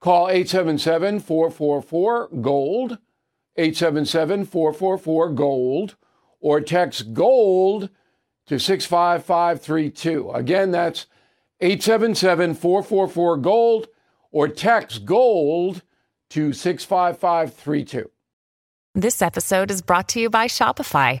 Call 877 444 GOLD, 877 444 GOLD, or text GOLD to 65532. Again, that's 877 444 GOLD, or text GOLD to 65532. This episode is brought to you by Shopify.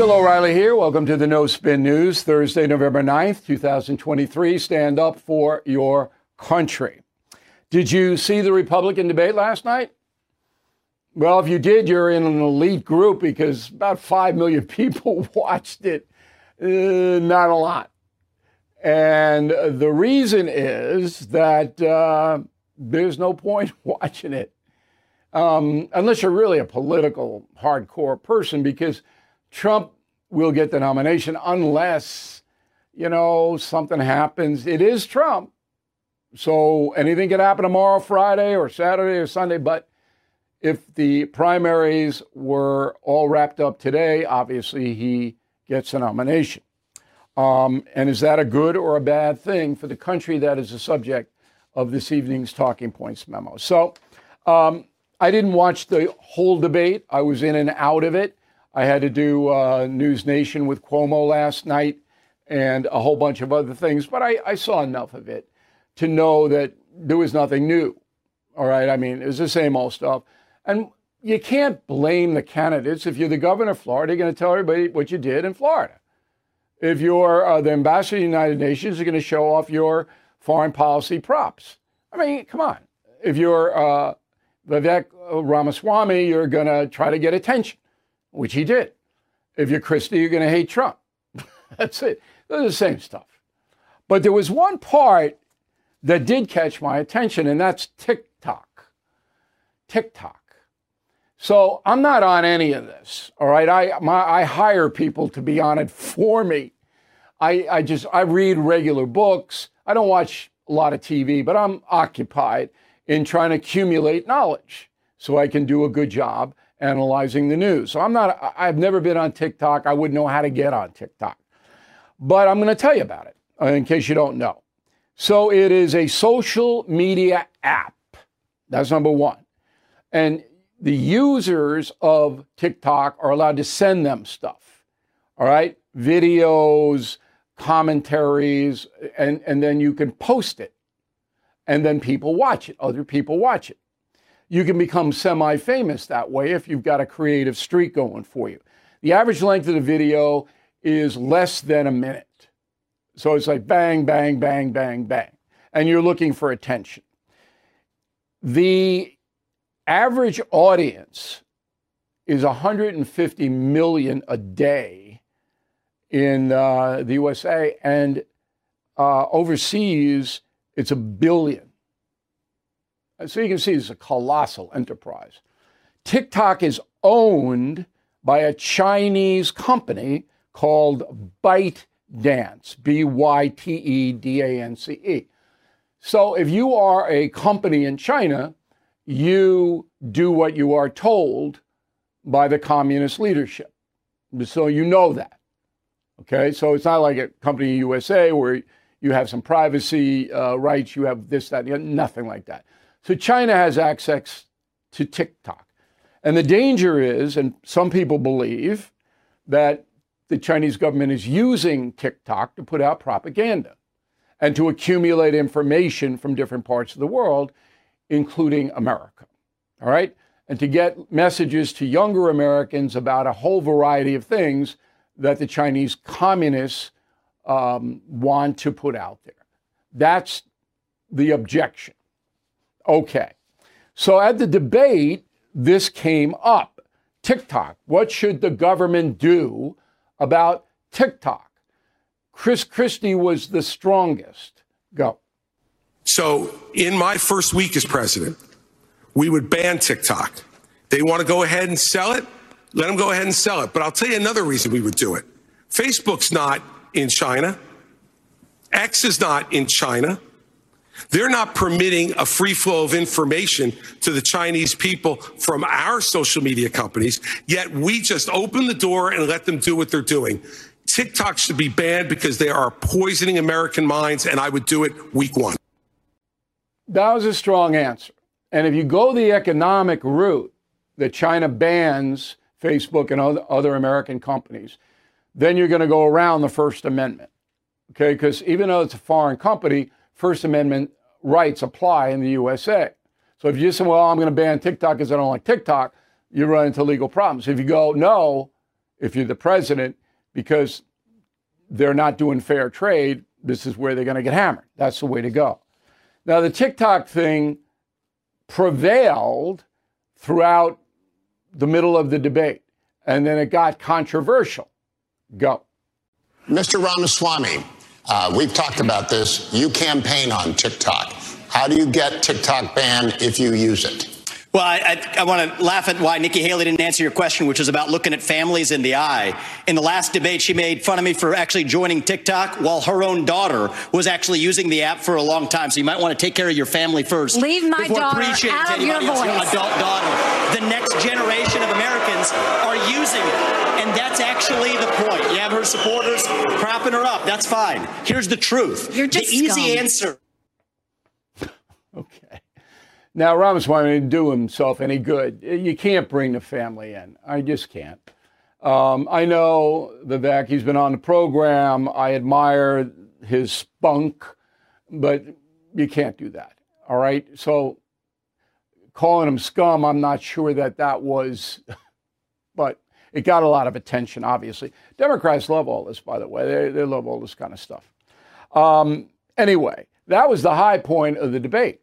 Bill O'Reilly here. Welcome to the No Spin News, Thursday, November 9th, 2023. Stand up for your country. Did you see the Republican debate last night? Well, if you did, you're in an elite group because about 5 million people watched it. Uh, not a lot. And the reason is that uh, there's no point watching it um, unless you're really a political hardcore person because Trump will get the nomination unless, you know, something happens. It is Trump. So anything could happen tomorrow, Friday, or Saturday, or Sunday. But if the primaries were all wrapped up today, obviously he gets a nomination. Um, and is that a good or a bad thing for the country? That is the subject of this evening's Talking Points memo. So um, I didn't watch the whole debate, I was in and out of it. I had to do uh, News Nation with Cuomo last night and a whole bunch of other things, but I, I saw enough of it to know that there was nothing new. All right. I mean, it was the same old stuff. And you can't blame the candidates. If you're the governor of Florida, you're going to tell everybody what you did in Florida. If you're uh, the ambassador to the United Nations, you're going to show off your foreign policy props. I mean, come on. If you're uh, Vivek Ramaswamy, you're going to try to get attention which he did. If you're Christie, you're going to hate Trump. That's it. They're the same stuff. But there was one part that did catch my attention, and that's TikTok. TikTok. So I'm not on any of this. All right. I my, I hire people to be on it for me. I, I just I read regular books. I don't watch a lot of TV, but I'm occupied in trying to accumulate knowledge so I can do a good job analyzing the news. So I'm not, I've never been on TikTok. I wouldn't know how to get on TikTok. But I'm going to tell you about it uh, in case you don't know. So it is a social media app. That's number one. And the users of TikTok are allowed to send them stuff. All right? Videos, commentaries, and, and then you can post it. And then people watch it. Other people watch it. You can become semi famous that way if you've got a creative streak going for you. The average length of the video is less than a minute. So it's like bang, bang, bang, bang, bang. And you're looking for attention. The average audience is 150 million a day in uh, the USA, and uh, overseas, it's a billion. So you can see it's a colossal enterprise. TikTok is owned by a Chinese company called ByteDance. Dance, B Y T E D A N C E. So if you are a company in China, you do what you are told by the communist leadership. So you know that. Okay, so it's not like a company in USA where you have some privacy uh, rights, you have this, that, nothing like that. So China has access to TikTok. And the danger is, and some people believe, that the Chinese government is using TikTok to put out propaganda and to accumulate information from different parts of the world, including America. All right? And to get messages to younger Americans about a whole variety of things that the Chinese communists um, want to put out there. That's the objection. Okay. So at the debate, this came up TikTok. What should the government do about TikTok? Chris Christie was the strongest. Go. So, in my first week as president, we would ban TikTok. They want to go ahead and sell it? Let them go ahead and sell it. But I'll tell you another reason we would do it. Facebook's not in China. X is not in China. They're not permitting a free flow of information to the Chinese people from our social media companies, yet we just open the door and let them do what they're doing. TikTok should be banned because they are poisoning American minds, and I would do it week one. That was a strong answer. And if you go the economic route that China bans Facebook and other American companies, then you're going to go around the First Amendment. Okay, because even though it's a foreign company, First Amendment rights apply in the USA. So if you say, well, I'm going to ban TikTok because I don't like TikTok, you run into legal problems. If you go, no, if you're the president, because they're not doing fair trade, this is where they're going to get hammered. That's the way to go. Now, the TikTok thing prevailed throughout the middle of the debate, and then it got controversial. Go. Mr. Ramaswamy, uh, we've talked about this. You campaign on TikTok. How do you get TikTok banned if you use it? Well, I, I, I want to laugh at why Nikki Haley didn't answer your question, which is about looking at families in the eye. In the last debate, she made fun of me for actually joining TikTok while her own daughter was actually using the app for a long time. So you might want to take care of your family first. Leave my daughter out of your voice. Adult daughter. The next generation of Americans are using it. And that's actually the point. You have her supporters propping her up. That's fine. Here's the truth. You're just the easy scum. answer. okay. Now, Ramaswamy didn't do himself any good. You can't bring the family in. I just can't. Um, I know Vivek, he's been on the program. I admire his spunk, but you can't do that. All right. So calling him scum, I'm not sure that that was, but it got a lot of attention, obviously. Democrats love all this, by the way. They, they love all this kind of stuff. Um, anyway, that was the high point of the debate.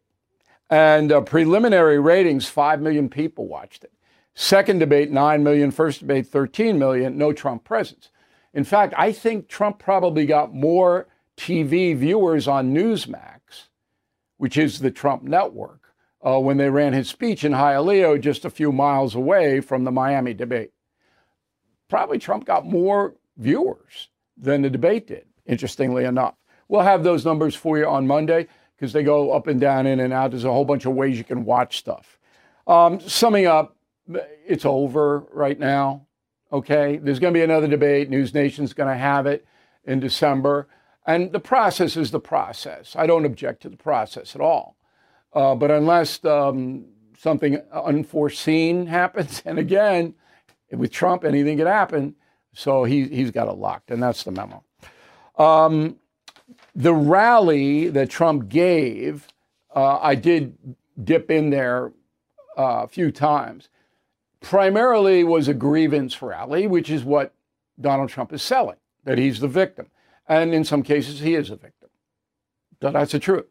And uh, preliminary ratings, 5 million people watched it. Second debate, 9 million. First debate, 13 million. No Trump presence. In fact, I think Trump probably got more TV viewers on Newsmax, which is the Trump network, uh, when they ran his speech in Hialeah, just a few miles away from the Miami debate. Probably Trump got more viewers than the debate did, interestingly enough. We'll have those numbers for you on Monday because they go up and down, in and out. There's a whole bunch of ways you can watch stuff. Um, summing up, it's over right now. Okay, there's going to be another debate. News Nation's going to have it in December, and the process is the process. I don't object to the process at all, uh, but unless um, something unforeseen happens, and again, with Trump, anything could happen. So he he's got it locked, and that's the memo. Um, the rally that Trump gave, uh, I did dip in there uh, a few times, primarily was a grievance rally, which is what Donald Trump is selling, that he's the victim. And in some cases, he is a victim. So that's the truth.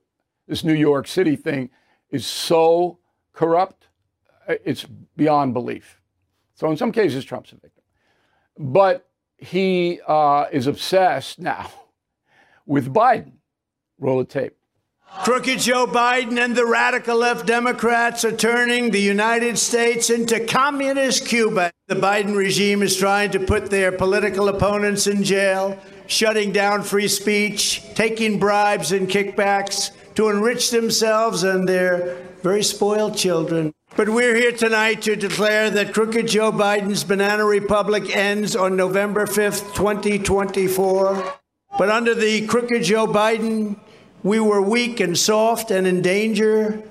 This New York City thing is so corrupt, it's beyond belief. So in some cases, Trump's a victim. But he uh, is obsessed now with Biden. Roll the tape. Crooked Joe Biden and the radical left Democrats are turning the United States into communist Cuba. The Biden regime is trying to put their political opponents in jail, shutting down free speech, taking bribes and kickbacks to enrich themselves and their very spoiled children. But we're here tonight to declare that Crooked Joe Biden's Banana Republic ends on November 5th, 2024. But under the Crooked Joe Biden, we were weak and soft and in danger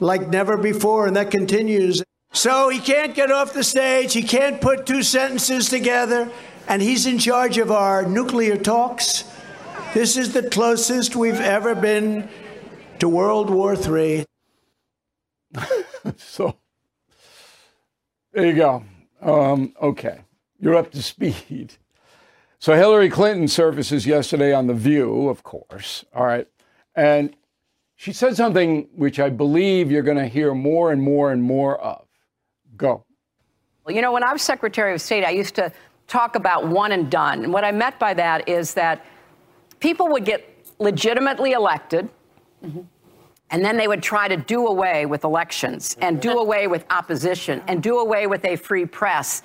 like never before, and that continues. So he can't get off the stage, he can't put two sentences together, and he's in charge of our nuclear talks. This is the closest we've ever been to World War III. so there you go. Um, okay, you're up to speed. So Hillary Clinton surfaces yesterday on The View, of course. All right. And she said something which I believe you're going to hear more and more and more of. Go. Well, you know, when I was Secretary of State, I used to talk about one and done. And what I meant by that is that people would get legitimately elected. Mm-hmm and then they would try to do away with elections and do mm-hmm. away with opposition and do away with a free press.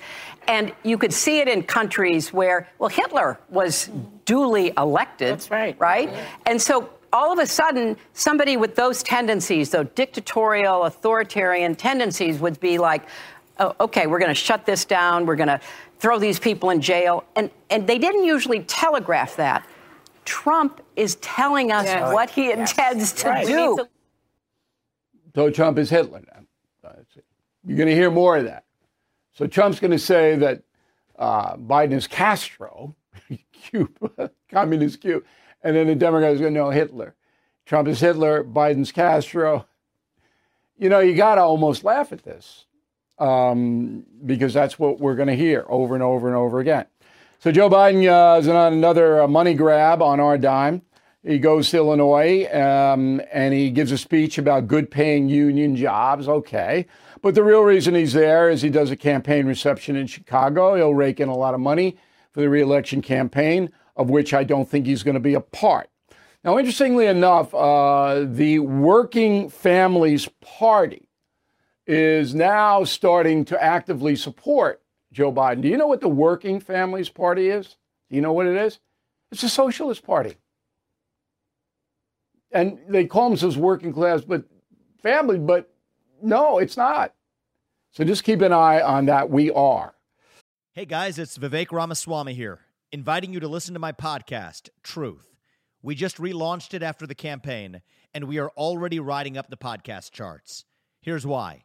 And you could see it in countries where, well, Hitler was duly elected. That's right. Right? And so all of a sudden, somebody with those tendencies, those dictatorial, authoritarian tendencies, would be like, oh, okay, we're going to shut this down. We're going to throw these people in jail. And, and they didn't usually telegraph that. Trump is telling us yes. what he intends to right. do. So Trump is Hitler now. You're going to hear more of that. So Trump's going to say that uh, Biden is Castro, Cuba, communist Cuba, and then the Democrats are going to know Hitler. Trump is Hitler, Biden's Castro. You know, you got to almost laugh at this um, because that's what we're going to hear over and over and over again. So Joe Biden uh, is on another uh, money grab on our dime. He goes to Illinois um, and he gives a speech about good paying union jobs. Okay. But the real reason he's there is he does a campaign reception in Chicago. He'll rake in a lot of money for the reelection campaign, of which I don't think he's going to be a part. Now, interestingly enough, uh, the Working Families Party is now starting to actively support Joe Biden. Do you know what the Working Families Party is? Do you know what it is? It's a socialist party. And they call themselves working class, but family, but no, it's not. So just keep an eye on that. We are. Hey guys, it's Vivek Ramaswamy here, inviting you to listen to my podcast, Truth. We just relaunched it after the campaign, and we are already riding up the podcast charts. Here's why.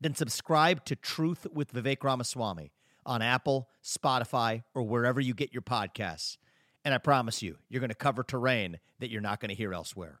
then subscribe to Truth with Vivek Ramaswamy on Apple, Spotify, or wherever you get your podcasts. And I promise you, you're going to cover terrain that you're not going to hear elsewhere.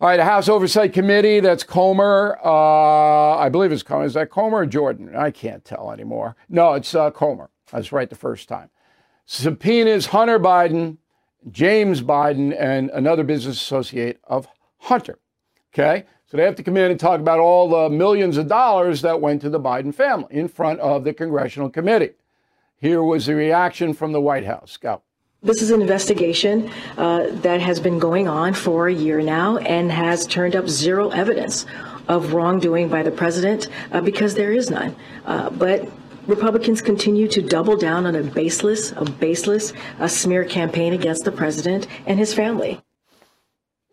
All right, a House Oversight Committee, that's Comer. Uh, I believe it's Comer. Is that Comer or Jordan? I can't tell anymore. No, it's uh, Comer. I was right the first time. Subpoenas Hunter Biden, James Biden, and another business associate of Hunter. Okay? So they have to come in and talk about all the millions of dollars that went to the Biden family in front of the congressional committee. Here was the reaction from the White House. Go. This is an investigation uh, that has been going on for a year now and has turned up zero evidence of wrongdoing by the president uh, because there is none. Uh, but Republicans continue to double down on a baseless, a baseless a smear campaign against the president and his family.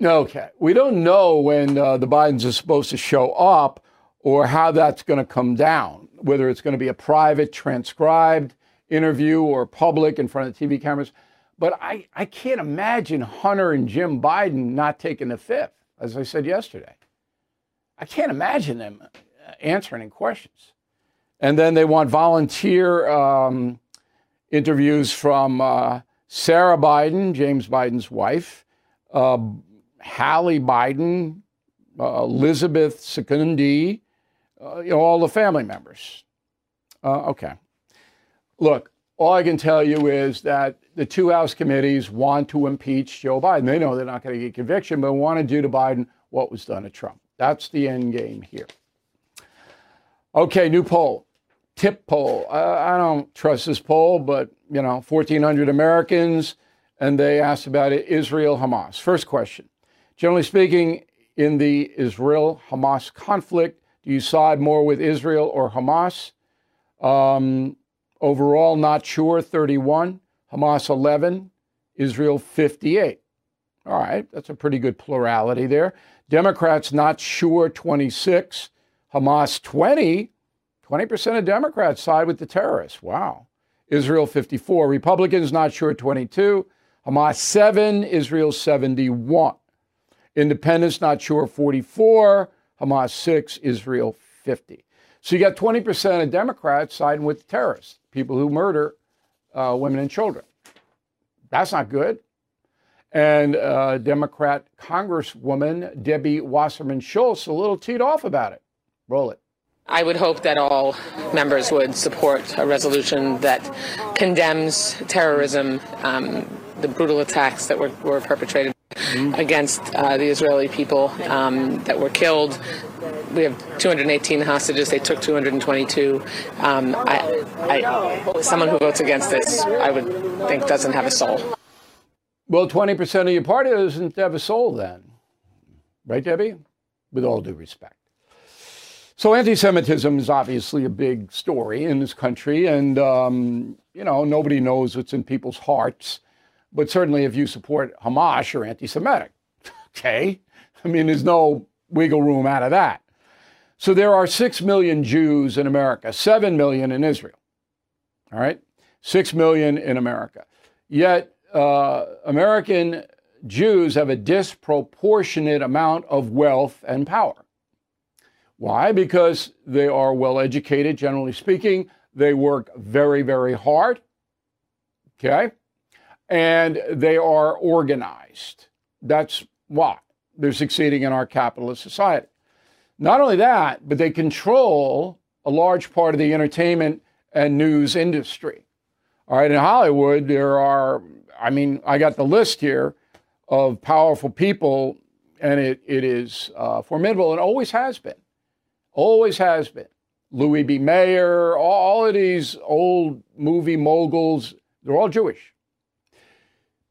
Okay. We don't know when uh, the Bidens are supposed to show up or how that's going to come down, whether it's going to be a private, transcribed interview or public in front of TV cameras. But I, I can't imagine Hunter and Jim Biden not taking the fifth, as I said yesterday. I can't imagine them uh, answering questions. And then they want volunteer um, interviews from uh, Sarah Biden, James Biden's wife, uh, Hallie Biden, uh, Elizabeth Secundi, uh, you know, all the family members. Uh, okay. Look, all I can tell you is that the two House committees want to impeach Joe Biden. They know they're not going to get conviction, but want to do to Biden what was done to Trump. That's the end game here. Okay, new poll, TIPP poll. I don't trust this poll, but you know, 1,400 Americans, and they asked about it, Israel Hamas. First question: Generally speaking, in the Israel Hamas conflict, do you side more with Israel or Hamas? Um, overall, not sure, 31. Hamas 11, Israel 58. All right, that's a pretty good plurality there. Democrats not sure 26, Hamas 20. 20% of Democrats side with the terrorists. Wow. Israel 54, Republicans not sure 22, Hamas 7, Israel 71. Independents not sure 44, Hamas 6, Israel 50. So you got 20% of Democrats siding with terrorists, people who murder uh, women and children. That's not good. And uh, Democrat Congresswoman Debbie Wasserman Schultz a little teed off about it. Roll it. I would hope that all members would support a resolution that condemns terrorism, um, the brutal attacks that were, were perpetrated mm-hmm. against uh, the Israeli people um, that were killed. We have 218 hostages. They took 222. Um, I, I, someone who votes against this, I would think, doesn't have a soul. Well, 20% of your party doesn't have a soul then. Right, Debbie? With all due respect. So, anti Semitism is obviously a big story in this country, and, um, you know, nobody knows what's in people's hearts. But certainly, if you support Hamas, you're anti Semitic. okay? I mean, there's no wiggle room out of that. So, there are 6 million Jews in America, 7 million in Israel. All right? 6 million in America. Yet, uh, American Jews have a disproportionate amount of wealth and power. Why? Because they are well educated, generally speaking. They work very, very hard. Okay? And they are organized. That's why they're succeeding in our capitalist society. Not only that, but they control a large part of the entertainment and news industry. All right, in Hollywood, there are I mean, I got the list here of powerful people, and it, it is uh, formidable and always has been. Always has been. Louis B. Mayer, all, all of these old movie moguls, they're all Jewish.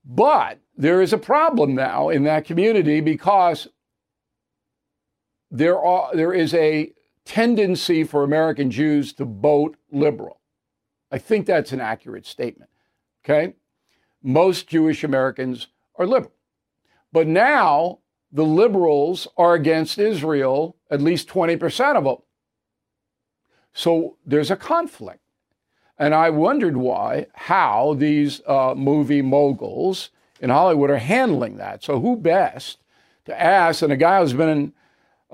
But there is a problem now in that community because there, are, there is a tendency for American Jews to vote liberal. I think that's an accurate statement. Okay? most Jewish Americans are liberal. But now the liberals are against Israel, at least 20% of them. So there's a conflict. And I wondered why, how these uh, movie moguls in Hollywood are handling that. So, who best to ask? And a guy who's been in,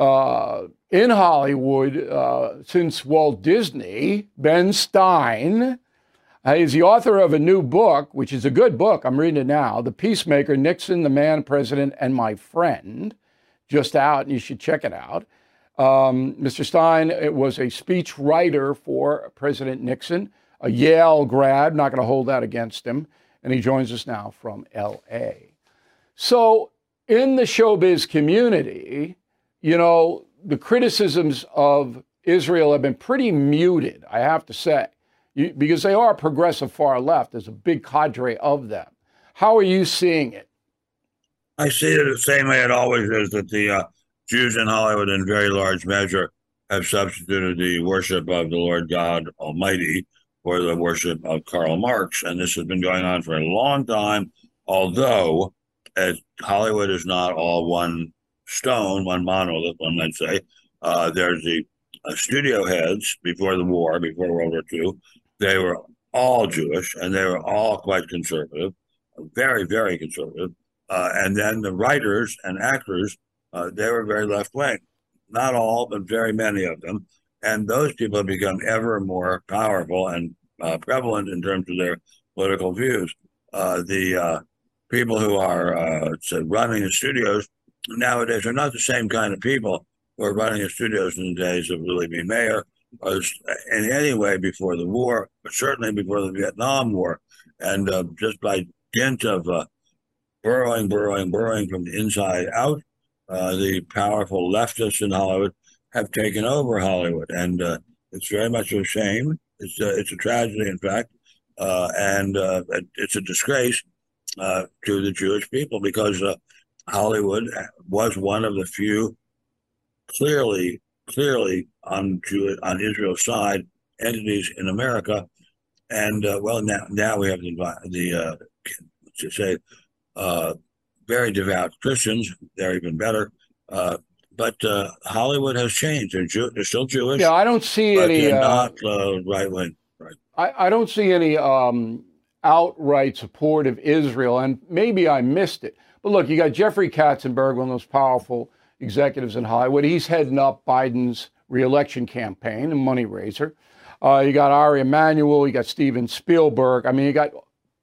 uh, in Hollywood uh, since Walt Disney, Ben Stein, uh, he's the author of a new book, which is a good book. I'm reading it now The Peacemaker Nixon, the Man, President, and My Friend. Just out, and you should check it out. Um, Mr. Stein it was a speech writer for President Nixon, a Yale grad, not going to hold that against him. And he joins us now from LA. So, in the showbiz community, you know, the criticisms of Israel have been pretty muted, I have to say, you, because they are progressive far left. There's a big cadre of them. How are you seeing it? I see it the same way it always is that the uh, Jews in Hollywood, in very large measure, have substituted the worship of the Lord God Almighty for the worship of Karl Marx. And this has been going on for a long time, although Hollywood is not all one stone, one monolith, one might say. Uh, there's the uh, studio heads before the war, before World War II. They were all Jewish and they were all quite conservative, very, very conservative. Uh, and then the writers and actors, uh, they were very left wing. Not all, but very many of them. And those people have become ever more powerful and uh, prevalent in terms of their political views. Uh, the people who are running the studios nowadays are not the same kind of people who are running the studios in the days of Louis B. Mayer, or in any way before the war, but certainly before the Vietnam War. And uh, just by dint of uh, burrowing, burrowing, burrowing from the inside out, uh, the powerful leftists in Hollywood have taken over Hollywood. And uh, it's very much a shame. It's a, it's a tragedy, in fact. Uh, and uh, it's a disgrace to the Jewish people because Hollywood was one of the few clearly, clearly on Jew, on Israel's side entities in America, and uh, well now now we have the the uh, to say uh, very devout Christians. They're even better. Uh, but uh, Hollywood has changed. They're, Jew- they're still Jewish. Yeah, I don't see any. Uh, not right wing. Right. I, I don't see any um, outright support of Israel, and maybe I missed it. But look, you got Jeffrey Katzenberg, one of those powerful executives in Hollywood. He's heading up Biden's reelection campaign and money raiser. Uh, you got Ari Emanuel, you got Steven Spielberg. I mean, you got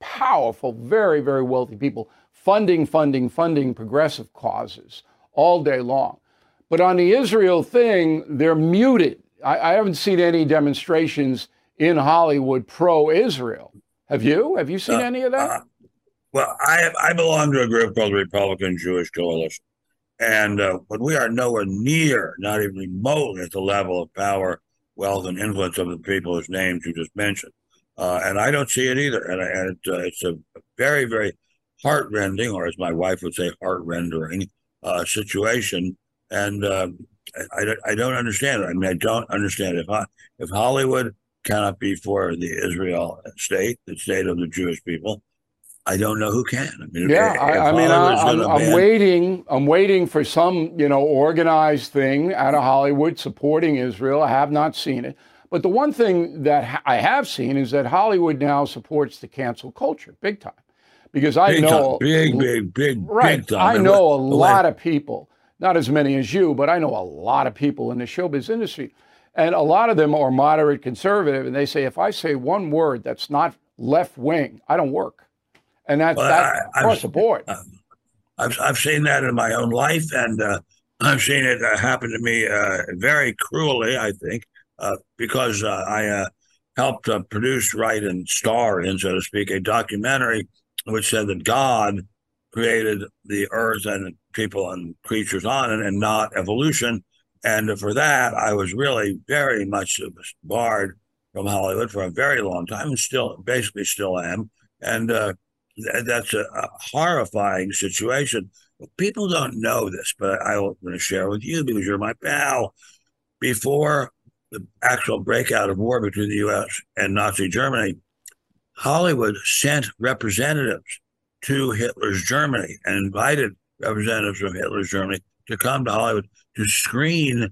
powerful, very, very wealthy people funding, funding, funding progressive causes all day long. But on the Israel thing, they're muted. I, I haven't seen any demonstrations in Hollywood pro Israel. Have you? Have you seen uh, any of that? Well, I I belong to a group called the Republican Jewish Coalition, and uh, but we are nowhere near, not even remotely, at the level of power, wealth, and influence of the people whose names you just mentioned. Uh, and I don't see it either. And, and it, uh, it's a very, very heartrending, or as my wife would say, heartrending uh, situation. And uh, I, I don't understand it. I mean, I don't understand if if Hollywood cannot be for the Israel state, the state of the Jewish people, I don't know who can. I mean, yeah, if, I, I mean, I, am I'm waiting. I'm waiting for some, you know, organized thing out of Hollywood supporting Israel. I have not seen it, but the one thing that I have seen is that Hollywood now supports the cancel culture big time, because I big know time. big, big, big, right. Big time. I know a lot of people, not as many as you, but I know a lot of people in the showbiz industry, and a lot of them are moderate conservative, and they say if I say one word that's not left wing, I don't work and that's well, that across the board. I've I've seen that in my own life, and uh, I've seen it uh, happen to me uh, very cruelly. I think uh, because uh, I uh, helped produce, write, and star in, so to speak, a documentary which said that God created the earth and people and creatures on it, and not evolution. And for that, I was really very much barred from Hollywood for a very long time, and still, basically, still am. And that's a, a horrifying situation. People don't know this, but I want to share with you because you're my pal. Before the actual breakout of war between the U.S. and Nazi Germany, Hollywood sent representatives to Hitler's Germany and invited representatives from Hitler's Germany to come to Hollywood to screen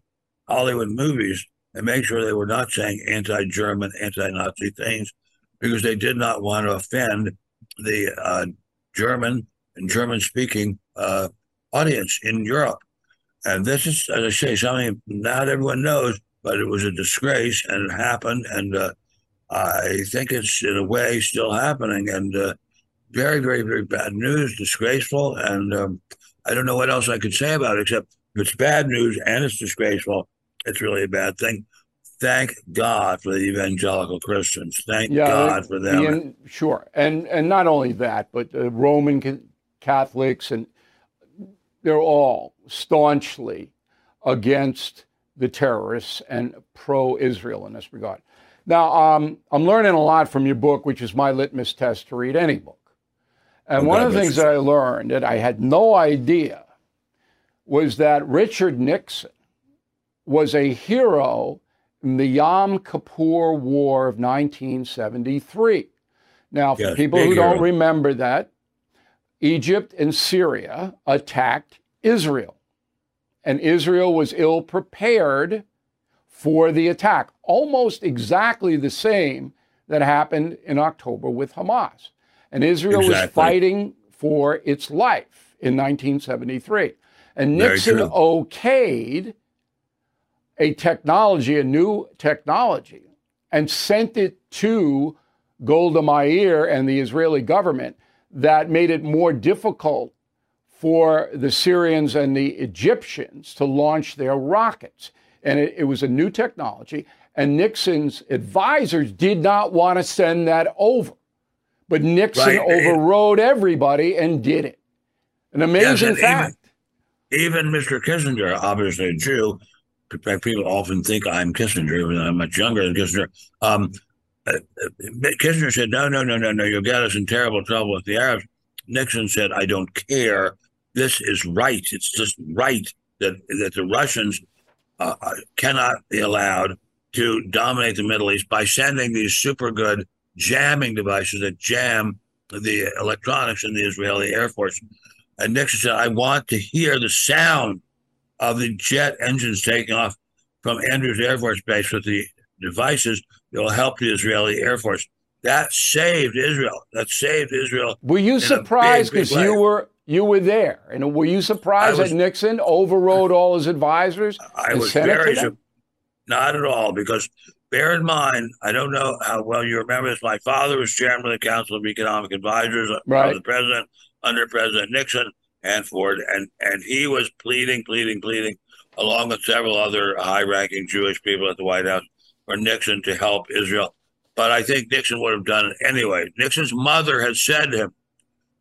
Hollywood movies and make sure they were not saying anti German, anti Nazi things because they did not want to offend the uh, German and German speaking uh, audience in Europe. And this is, as I say, something not everyone knows, but it was a disgrace and it happened. And uh, I think it's in a way still happening. And uh, very, very, very bad news, disgraceful. And um, I don't know what else I could say about it except if it's bad news and it's disgraceful, it's really a bad thing thank God for the evangelical Christians. Thank yeah, God for them. Sure, and and not only that, but the Roman Catholics and they're all staunchly against the terrorists and pro Israel in this regard. Now, um, I'm learning a lot from your book, which is my litmus test to read any book. And one of the things that I learned that I had no idea was that Richard Nixon was a hero in the Yom Kippur War of 1973. Now, for Yes, people who don't remember that, Egypt and Syria attacked Israel, and Israel was ill prepared for the attack, almost exactly the same that happened in October with Hamas. And Israel was fighting for its life in 1973. And Nixon okayed a technology, a new technology, and sent it to Golda Meir and the Israeli government that made it more difficult for the Syrians and the Egyptians to launch their rockets. And it, it was a new technology. And Nixon's advisors did not want to send that over. But Nixon Right. overrode everybody and did it. An amazing and fact. Even, even Mr. Kissinger, obviously a Jew, people often think I'm Kissinger, even though I'm much younger than Kissinger. Um, uh, Kissinger said, "No, no, no, no, no. You'll get us in terrible trouble with the Arabs." Nixon said, "I don't care. This is right. It's just right that that the Russians uh, uh, cannot be allowed to dominate the Middle East by sending these super good jamming devices that jam the electronics in the Israeli Air Force." And Nixon said, "I want to hear the sound of the jet engines taking off from Andrews Air Force Base with the devices that will help the Israeli Air Force." That saved Israel. That saved Israel. Were you surprised because you were you were there, and were you surprised was- that Nixon overrode all his advisors? I was sent it to very su- not at all because bear in mind, I don't know how well you remember this. My father was chairman of the Council of Economic Advisors. Right. the president under President Nixon and Ford, and and he was pleading, pleading, pleading, along with several other high-ranking Jewish people at the White House, for Nixon to help Israel. But I think Nixon would have done it anyway. Nixon's mother had said to him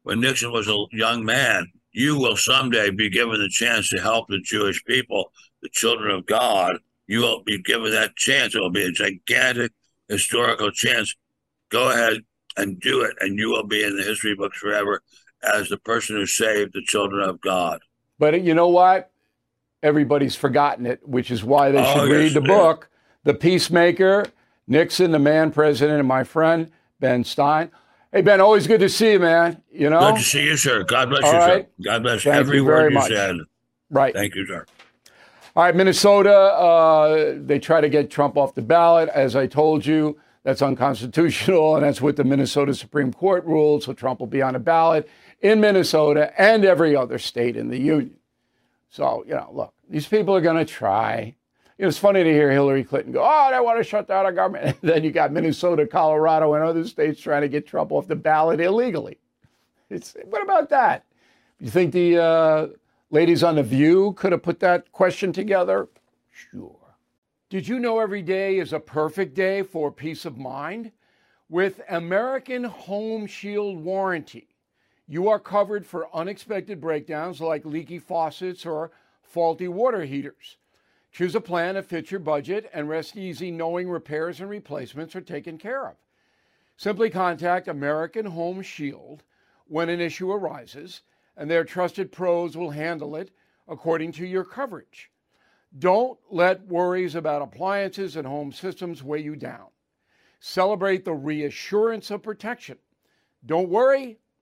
when Nixon was a young man, you will someday be given the chance to help the Jewish people, the children of God. You will be given that chance. It will be a gigantic historical chance. Go ahead and do it, and you will be in the history books forever as the person who saved the children of God. But you know what? Everybody's forgotten it, which is why they Oh, should yes, read the yeah. book, The Peacemaker, Nixon, the man president, and my friend Ben Stein. Hey Ben, always good to see you, man. You know, Good to see you, sir. God bless All you, right. sir. God bless Thank every you word you much. said. right? Thank you, sir. All right, Minnesota, uh, they try to get Trump off the ballot. As I told you, that's unconstitutional, and that's what the Minnesota Supreme Court ruled. So Trump will be on a ballot in Minnesota and every other state in the union. So, you know, look, these people are going to try. Know, it's funny to hear Hillary Clinton go, oh, they want to shut down our government. And then you got Minnesota, Colorado, and other states trying to get Trump off the ballot illegally. It's, what about that? You think the uh, ladies on The View could have put that question together? Sure. Did you know every day is a perfect day for peace of mind? With American Home Shield Warranty, you are covered for unexpected breakdowns like leaky faucets or faulty water heaters. Choose a plan that fits your budget and rest easy knowing repairs and replacements are taken care of. Simply contact American Home Shield when an issue arises, and their trusted pros will handle it according to your coverage. Don't let worries about appliances and home systems weigh you down. Celebrate the reassurance of protection. Don't worry,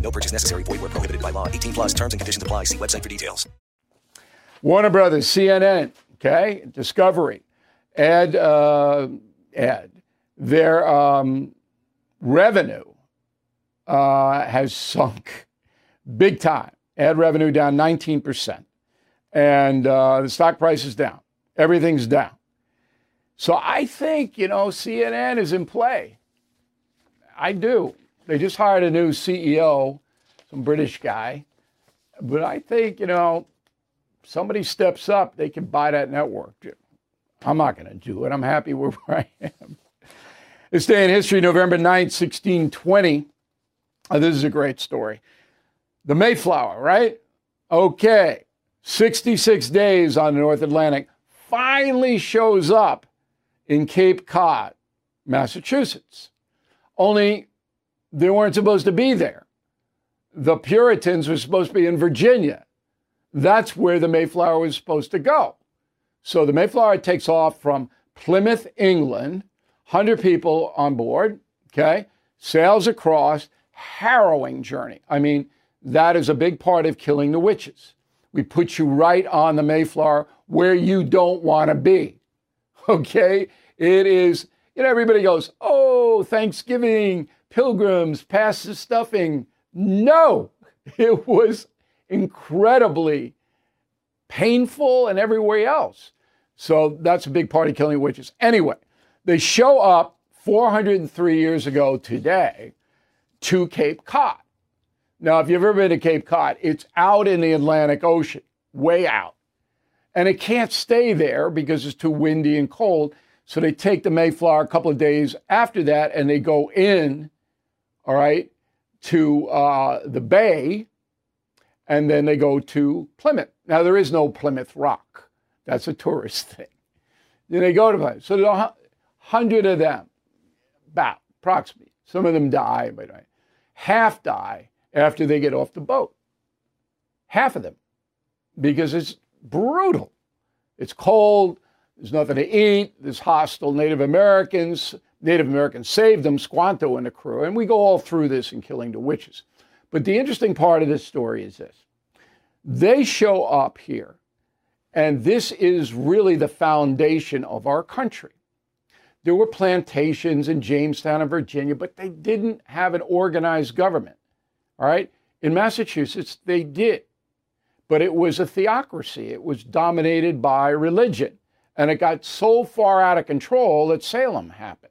No purchase necessary. Void where prohibited by law. 18 plus terms and conditions apply. See website for details. Warner Brothers, CNN, okay, Discovery, ad, uh, ad. Their um, revenue uh, has sunk big time. Ad revenue down 19%. And uh, the stock price is down. Everything's down. So I think, you know, CNN is in play. I do. They just hired a new CEO, some British guy. But I think, you know, somebody steps up, they can buy that network. I'm not going to do it. I'm happy where I am. This day in history, November 9th, 1620. Oh, this is a great story. The Mayflower, right? Okay. 66 days on the North Atlantic finally shows up in Cape Cod, Massachusetts. Only they weren't supposed to be there. The Puritans were supposed to be in Virginia. That's where the Mayflower was supposed to go. So the Mayflower takes off from Plymouth, England, 100 people on board, okay, sails across, harrowing journey. I mean, that is a big part of killing the witches. We put you right on the Mayflower where you don't want to be. Okay? It is, you know, everybody goes, oh, Thanksgiving, pilgrims, pass the stuffing. No, it was incredibly painful and everywhere else. So that's a big part of killing witches. Anyway, they show up 403 years ago today to Cape Cod. Now, if you've ever been to Cape Cod, it's out in the Atlantic Ocean, way out. And it can't stay there because it's too windy and cold. So they take the Mayflower a couple of days after that and they go in, all right, to uh, the bay and then they go to Plymouth. Now, there is no Plymouth Rock, that's a tourist thing. Then they go to Plymouth. So there's a hundred of them, about approximately. Some of them die, but half die after they get off the boat. Half of them, because it's brutal. It's cold, there's nothing to eat, there's hostile Native Americans. Native Americans saved them, Squanto and the crew, and we go all through this in Killing the Witches. But the interesting part of this story is this they show up here, and this is really the foundation of our country. There were plantations in Jamestown and Virginia, but they didn't have an organized government. All right. In Massachusetts, they did, but it was a theocracy. It was dominated by religion, and it got so far out of control that Salem happened.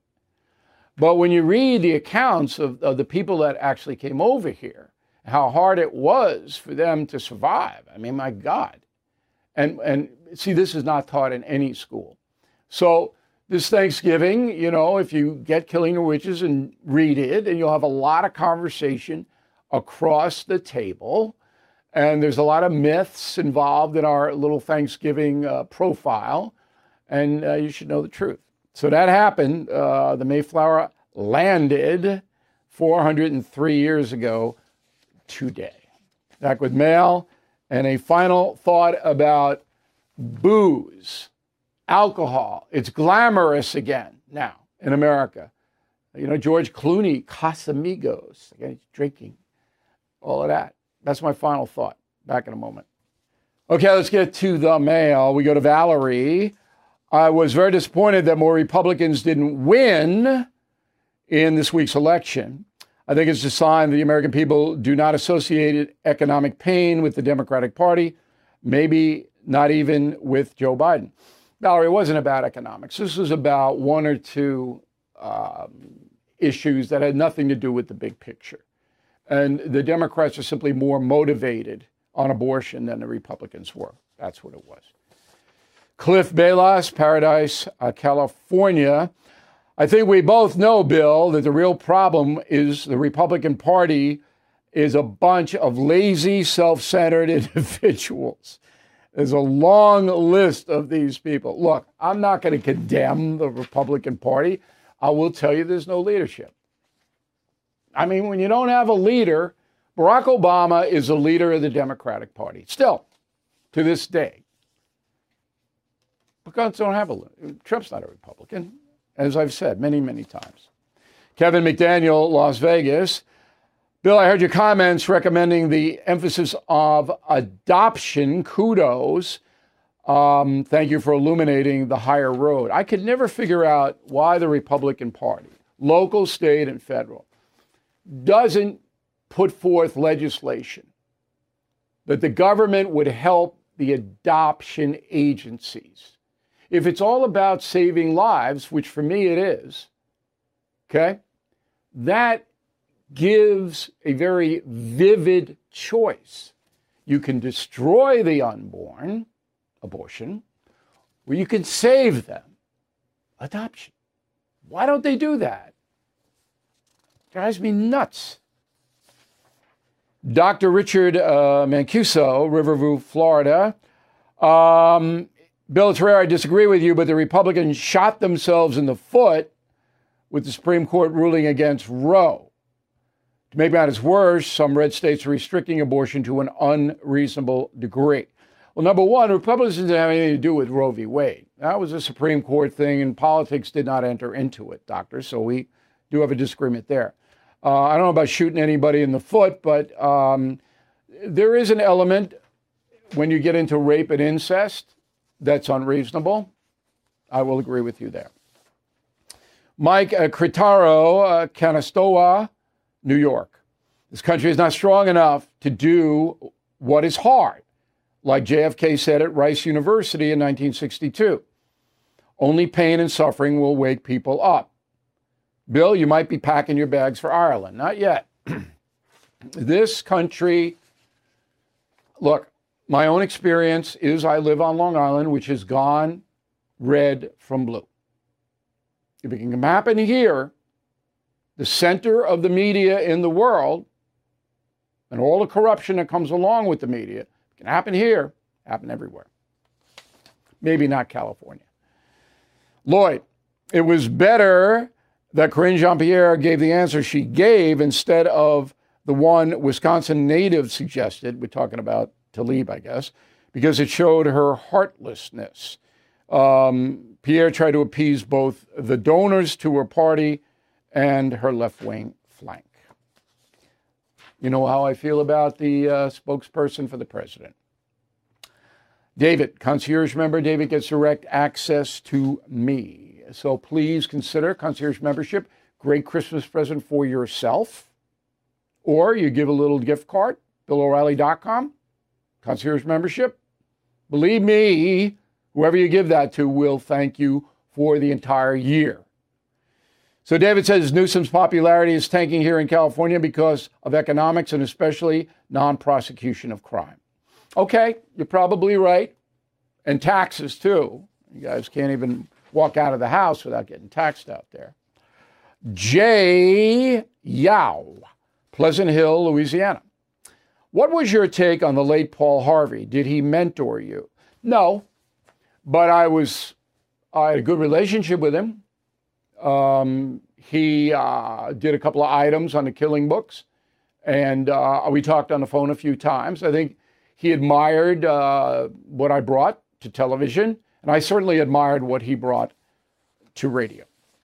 But when you read the accounts of, of the people that actually came over here, how hard it was for them to survive. I mean, my God. And, and see, this is not taught in any school. So, this Thanksgiving, you know, if you get Killing the Witches and read it, and you'll have a lot of conversation across the table. And there's a lot of myths involved in our little Thanksgiving uh, profile, and uh, you should know the truth. So that happened. Uh, the Mayflower landed 403 years ago today. Back with mail and a final thought about booze, alcohol. It's glamorous again now in America. You know, George Clooney, Casamigos, okay, drinking all of that. That's my final thought. Back in a moment. Okay, let's get to the mail. We go to Valerie. I was very disappointed that more Republicans didn't win in this week's election. I think it's a sign that the American people do not associate economic pain with the Democratic Party, maybe not even with Joe Biden. Valerie, it wasn't about economics. This was about one or two um, issues that had nothing to do with the big picture. And the Democrats are simply more motivated on abortion than the Republicans were. That's what it was. Cliff Balas, Paradise, uh, California. I think we both know, Bill, that the real problem is the Republican Party is a bunch of lazy, self centered individuals. There's a long list of these people. Look, I'm not going to condemn the Republican Party. I will tell you there's no leadership. I mean, when you don't have a leader, Barack Obama is a leader of the Democratic Party, still to this day. Because don't have a Trump's not a Republican, as I've said many, many times. Kevin McDaniel, Las Vegas. Bill, I heard your comments recommending the emphasis of adoption. Kudos. Um, thank you for illuminating the higher road. I could never figure out why the Republican Party, local, state, and federal, doesn't put forth legislation that the government would help the adoption agencies. If it's all about saving lives, which for me it is, okay, that gives a very vivid choice. You can destroy the unborn, abortion, or you can save them, adoption. Why don't they do that? Drives me nuts. Dr. Richard uh, Mancuso, Riverview, Florida. Um, Bill Terrera, I disagree with you, but the Republicans shot themselves in the foot with the Supreme Court ruling against Roe. To make matters worse, some red states are restricting abortion to an unreasonable degree. Well, number one, Republicans didn't have anything to do with Roe v. Wade. That was a Supreme Court thing, and politics did not enter into it, doctor. So we do have a disagreement there. Uh, I don't know about shooting anybody in the foot, but um, there is an element when you get into rape and incest that's unreasonable. I will agree with you there. Mike uh, Critaro, uh, Canastota, New York. This country is not strong enough to do what is hard, like JFK said at Rice University in 1962. Only pain and suffering will wake people up. Bill, you might be packing your bags for Ireland. Not yet. this country, look, my own experience is I live on Long Island, which has gone red from blue. If it can happen here, the center of the media in the world, and all the corruption that comes along with the media, can happen here, happen everywhere. Maybe not California. Lloyd, it was better that Karine Jean Pierre gave the answer she gave instead of the one Wisconsin native suggested. We're talking about Tlaib, I guess, because it showed her heartlessness. Um, Pierre tried to appease both the donors to her party and her left wing flank. You know how I feel about the uh, spokesperson for the president. David, concierge member, David gets direct access to me. So please consider concierge membership. Great Christmas present for yourself. Or you give a little gift card, BillO'Reilly.com, concierge membership. Believe me, whoever you give that to will thank you for the entire year. So David says Newsom's popularity is tanking here in California because of economics and especially non prosecution of crime. Okay, you're probably right. And taxes too. You guys can't even walk out of the house without getting taxed out there. Jay Yao, Pleasant Hill, Louisiana. What was your take on the late Paul Harvey? Did he mentor you? No, but I was I had a good relationship with him. Um, he uh, did a couple of items on the Killing books, and uh, we talked on the phone a few times. I think he admired uh, what I brought to television, and I certainly admired what he brought to radio.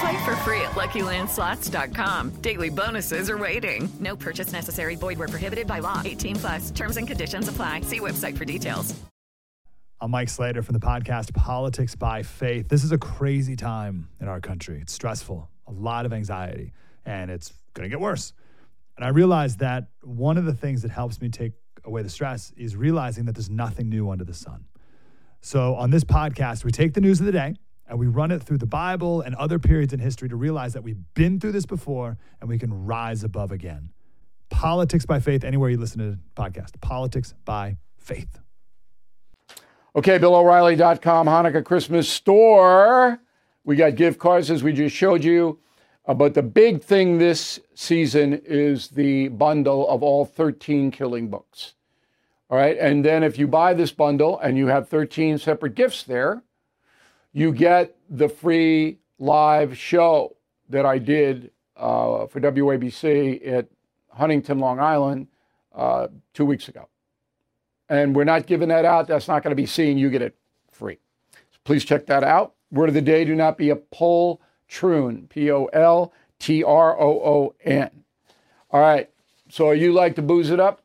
Play for free at LuckyLandSlots.com. Daily bonuses are waiting. No purchase necessary. Void where prohibited by law. 18 plus. Terms and conditions apply. See website for details. I'm Mike Slater from the podcast Politics by Faith. This is a crazy time in our country. It's stressful, a lot of anxiety, and it's going to get worse. And I realized that one of the things that helps me take away the stress is realizing that there's nothing new under the sun. So on this podcast, we take the news of the day and we run it through the Bible and other periods in history to realize that we've been through this before and we can rise above again. Politics by faith, anywhere you listen to the podcast. Politics by faith. Okay, BillO'Reilly.com Hanukkah Christmas store. We got gift cards, as we just showed you. Uh, but the big thing this season is the bundle of all 13 killing books. All right. And then if you buy this bundle and you have 13 separate gifts there, you get the free live show that I did uh, for WABC at Huntington, Long Island, uh, two weeks ago. And we're not giving that out. That's not going to be seen. You get it free. So please check that out. Word of the day do not be a poltroon. P O L T R O O N. All right. So you like to booze it up?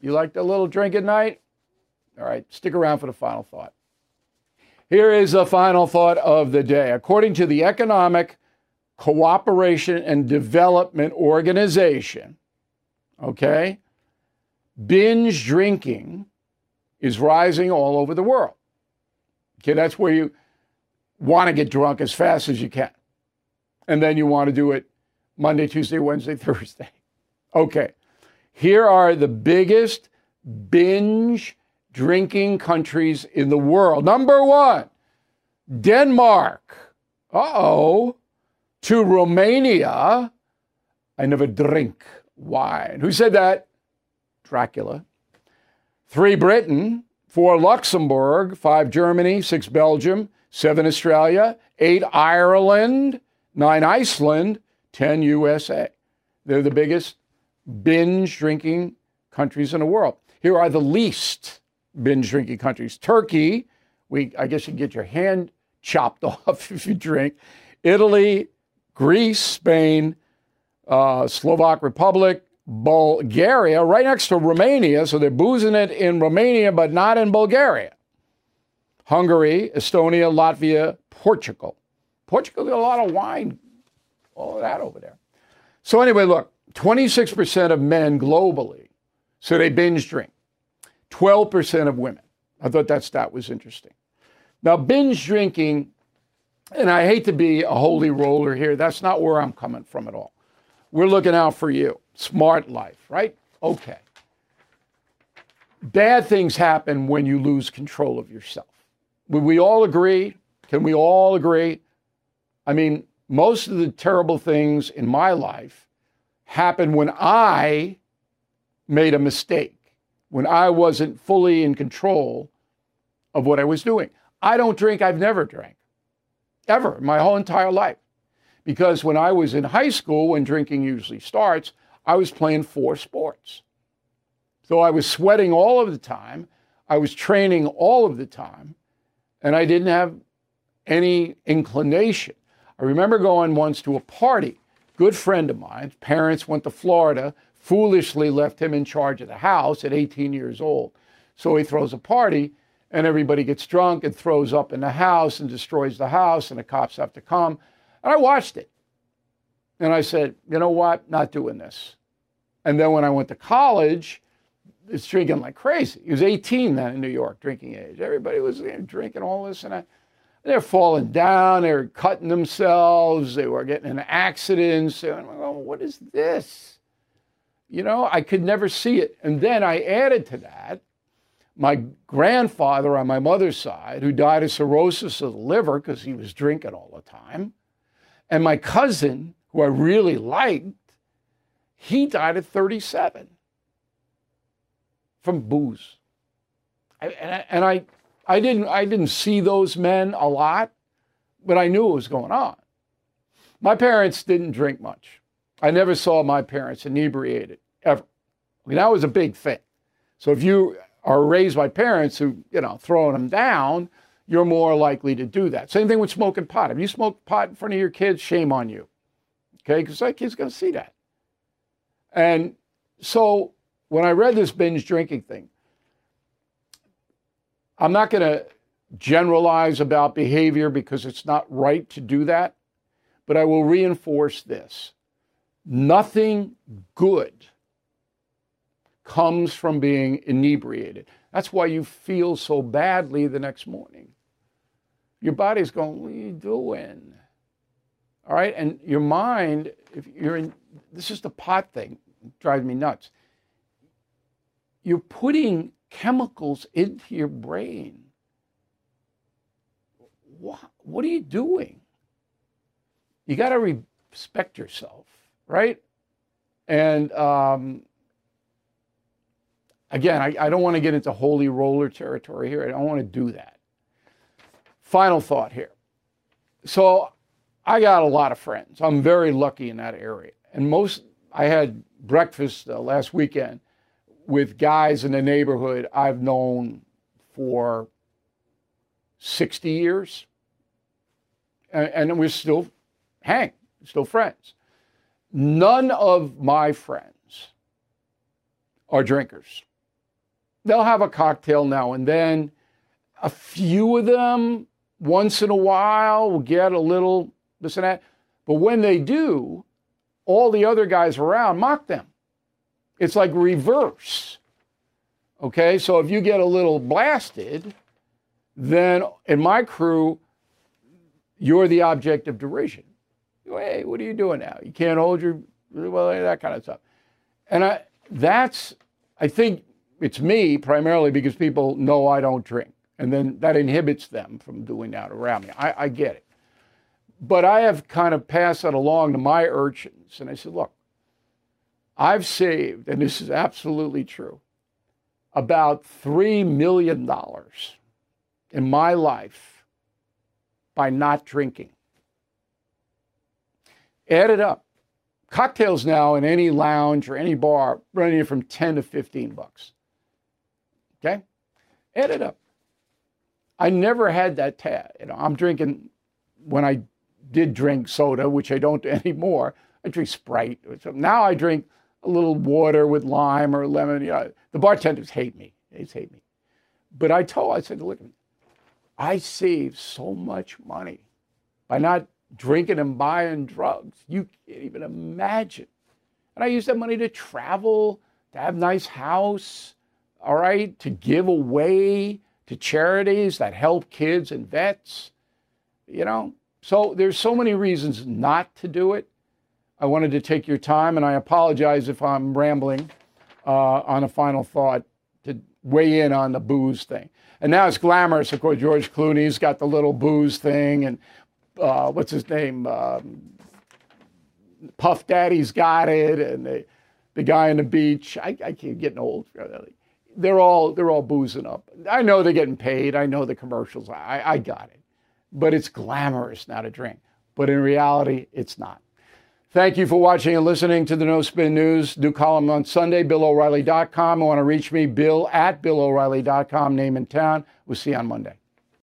You like a little drink at night? All right. Stick around for the final thought. Here is the final thought of the day. According to the Economic Cooperation and Development Organization, okay, binge drinking is rising all over the world. Okay, that's where you want to get drunk as fast as you can. And then you want to do it Monday, Tuesday, Wednesday, Thursday. Okay, here are the biggest binge drinking countries in the world. Number one, Denmark. Uh oh. Two Romania. I never drink wine. Who said that? Dracula. Three, Britain. Four, Luxembourg. Five, Germany. Six, Belgium. Seven, Australia. Eight, Ireland. Nine, Iceland. Ten, USA. They're the biggest binge drinking countries in the world. Here are the least binge drinking countries Turkey, we, I guess you can get your hand chopped off if you drink. Italy, Greece, Spain, uh, Slovak Republic, Bulgaria, right next to Romania. So they're boozing it in Romania, but not in Bulgaria. Hungary, Estonia, Latvia, Portugal. Portugal got a lot of wine, all of that over there. So anyway, look, 26% of men globally, so they binge drink. 12% of women. I thought that stat was interesting. Now, binge drinking, and I hate to be a holy roller here, that's not where I'm coming from at all. We're looking out for you. Smart life, right? Okay. Bad things happen when you lose control of yourself. Would we all agree? Can we all agree? I mean, most of the terrible things in my life happened when I made a mistake, when I wasn't fully in control of what I was doing. I don't drink, I've never drank, ever, my whole entire life. Because when I was in high school, when drinking usually starts, I was playing four sports. So I was sweating all of the time, I was training all of the time, and I didn't have any inclination. I remember going once to a party. Good friend of mine, parents went to Florida, foolishly left him in charge of the house at 18 years old. So he throws a party, and everybody gets drunk and throws up in the house and destroys the house, and the cops have to come. And I watched it. And I said, you know what? Not doing this. And then when I went to college, it's drinking like crazy. He was 18 then in New York, drinking age. Everybody was you know, drinking all this, and I, they're falling down. They were cutting themselves. They were getting in accidents. I'm like, oh, what is this? You know, I could never see it. And then I added to that my grandfather on my mother's side, who died of cirrhosis of the liver because he was drinking all the time, and my cousin, who I really liked, he died at 37 from booze. And I, and I, I, didn't, I didn't see those men a lot, but I knew what was going on. My parents didn't drink much. I never saw my parents inebriated, mean, that was a big thing. So if you are raised by parents who, you know, throwing them down, you're more likely to do that. Same thing with smoking pot. If you smoke pot in front of your kids, shame on you. Okay, because that kid's going to see that. And so when I read this binge drinking thing, I'm not going to generalize about behavior because it's not right to do that, but I will reinforce this. Nothing good comes from being inebriated. That's why you feel so badly the next morning. Your body's going, What are you doing? All right. And your mind, if you're in, this is the pot thing, drives me nuts. You're putting chemicals into your brain. What, what are you doing? you got to respect yourself, right? And um, again, I, I don't want to get into holy roller territory here. I don't want to do that. Final thought here. So I got a lot of friends. I'm very lucky in that area. And most, I had breakfast uh, last weekend with guys in the neighborhood I've known for 60 years. And, and we're still hang, still friends. None of my friends are drinkers. They'll have a cocktail now and then. A few of them, once in a while, will get a little this and that. But when they do, all the other guys around mock them. It's like reverse. Okay, so if you get a little blasted, then in my crew, you're the object of derision. Hey, what are you doing now? You can't hold your well, that kind of stuff. And I, that's, I think it's me primarily because people know I don't drink, and then that inhibits them from doing that around me. I, I get it, but I have kind of passed that along to my urchins, and I said, look, I've saved, and this is absolutely true, about $3 million in my life by not drinking. Add it up. Cocktails now in any lounge or any bar running from 10 to 15 bucks. Add it up. I never had that tab. You know, I'm drinking when I did drink soda, which I don't anymore. I drink Sprite. Now I drink a little water with lime or lemon. You know, the bartenders hate me. They hate me. But I told, I said, look, at me, I save so much money by not drinking and buying drugs. You can't even imagine. And I use that money to travel, to have nice house, all right, to give away to charities that help kids and vets. You know, so there's so many reasons not to do it. I wanted to take your time, and I apologize if I'm rambling uh, on a final thought to weigh in on the booze thing. And now it's glamorous. Of course, George Clooney's got the little booze thing, and uh, what's his name? Um, Puff Daddy's got it, and the, the guy on the beach. I, I keep getting old. They're all they're all boozing up. I know they're getting paid. I know the commercials. I, I got it, but it's glamorous now to drink. But in reality, it's not. Thank you for watching and listening to the No Spin News. Do column on Sunday, BillO'Reilly.com. I want to reach me, Bill at BillO'Reilly.com, name and town. We'll see you on Monday.